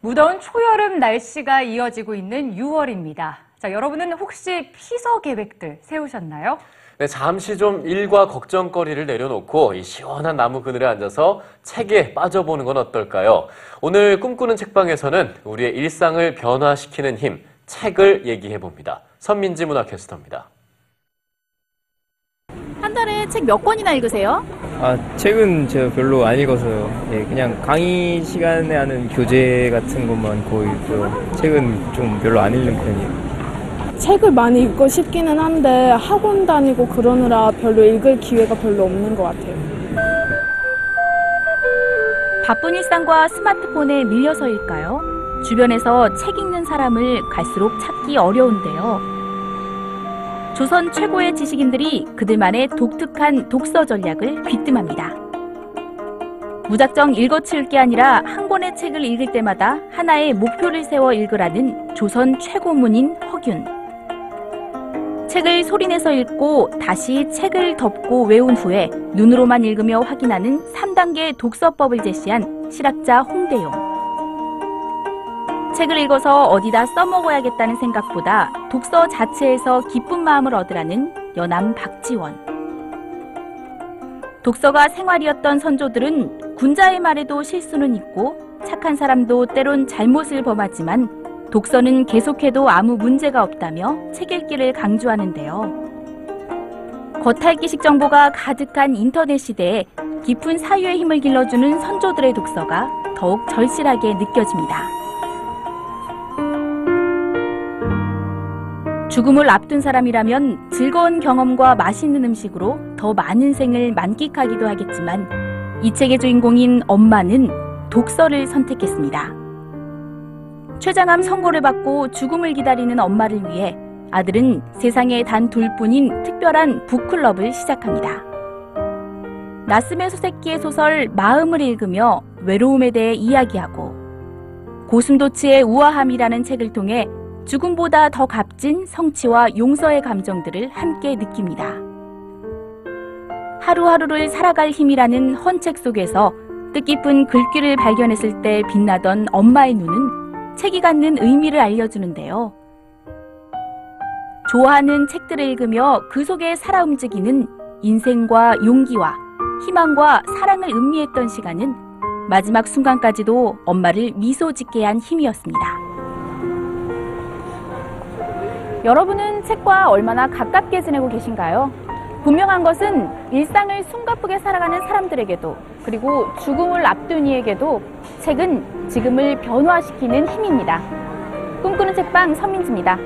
무더운 초여름 날씨가 이어지고 있는 6월입니다. 자, 여러분은 혹시 피서 계획들 세우셨나요? 네, 잠시 좀 일과 걱정거리를 내려놓고 이 시원한 나무 그늘에 앉아서 책에 빠져보는 건 어떨까요? 오늘 꿈꾸는 책방에서는 우리의 일상을 변화시키는 힘, 책을 얘기해 봅니다. 선민지 문화캐스터입니다. 한 달에 책 몇 권이나 읽으세요? 아, 책은 제가 별로 안 읽어서요. 예, 그냥 강의 시간에 하는 교재 같은 것만 거의 읽고요. 책은 좀 별로 안 읽는 편이에요. 책을 많이 읽고 싶기는 한데 학원 다니고 그러느라 별로 읽을 기회가 별로 없는 것 같아요. 바쁜 일상과 스마트폰에 밀려서일까요? 주변에서 책 읽는 사람을 갈수록 찾기 어려운데요. 조선 최고의 지식인들이 그들만의 독특한 독서 전략을 귀뜸합니다. 무작정 읽어치울 게 아니라 한 권의 책을 읽을 때마다 하나의 목표를 세워 읽으라는 조선 최고문인 허균. 책을 소리내서 읽고 다시 책을 덮고 외운 후에 눈으로만 읽으며 확인하는 3단계 독서법을 제시한 실학자 홍대용. 책을 읽어서 어디다 써먹어야겠다는 생각보다 독서 자체에서 기쁜 마음을 얻으라는 여남 박지원. 독서가 생활이었던 선조들은 군자의 말에도 실수는 있고 착한 사람도 때론 잘못을 범하지만 독서는 계속해도 아무 문제가 없다며 책 읽기를 강조하는데요. 겉핥기식 정보가 가득한 인터넷 시대에 깊은 사유의 힘을 길러주는 선조들의 독서가 더욱 절실하게 느껴집니다. 죽음을 앞둔 사람이라면 즐거운 경험과 맛있는 음식으로 더 많은 생을 만끽하기도 하겠지만 이 책의 주인공인 엄마는 독서를 선택했습니다. 췌장암 선고를 받고 죽음을 기다리는 엄마를 위해 아들은 세상에 단 둘뿐인 특별한 북클럽을 시작합니다. 나스메 소세키의 소설 마음을 읽으며 외로움에 대해 이야기하고 고슴도치의 우아함이라는 책을 통해 죽음보다 더 값진 성취와 용서의 감정들을 함께 느낍니다. 하루하루를 살아갈 힘이라는 헌책 속에서 뜻깊은 글귀를 발견했을 때 빛나던 엄마의 눈은 책이 갖는 의미를 알려주는데요. 좋아하는 책들을 읽으며 그 속에 살아 움직이는 인생과 용기와 희망과 사랑을 음미했던 시간은 마지막 순간까지도 엄마를 미소 짓게 한 힘이었습니다. 여러분은 책과 얼마나 가깝게 지내고 계신가요? 분명한 것은 일상을 숨가쁘게 살아가는 사람들에게도 그리고 죽음을 앞둔 이에게도 책은 지금을 변화시키는 힘입니다. 꿈꾸는 책방 선민지입니다.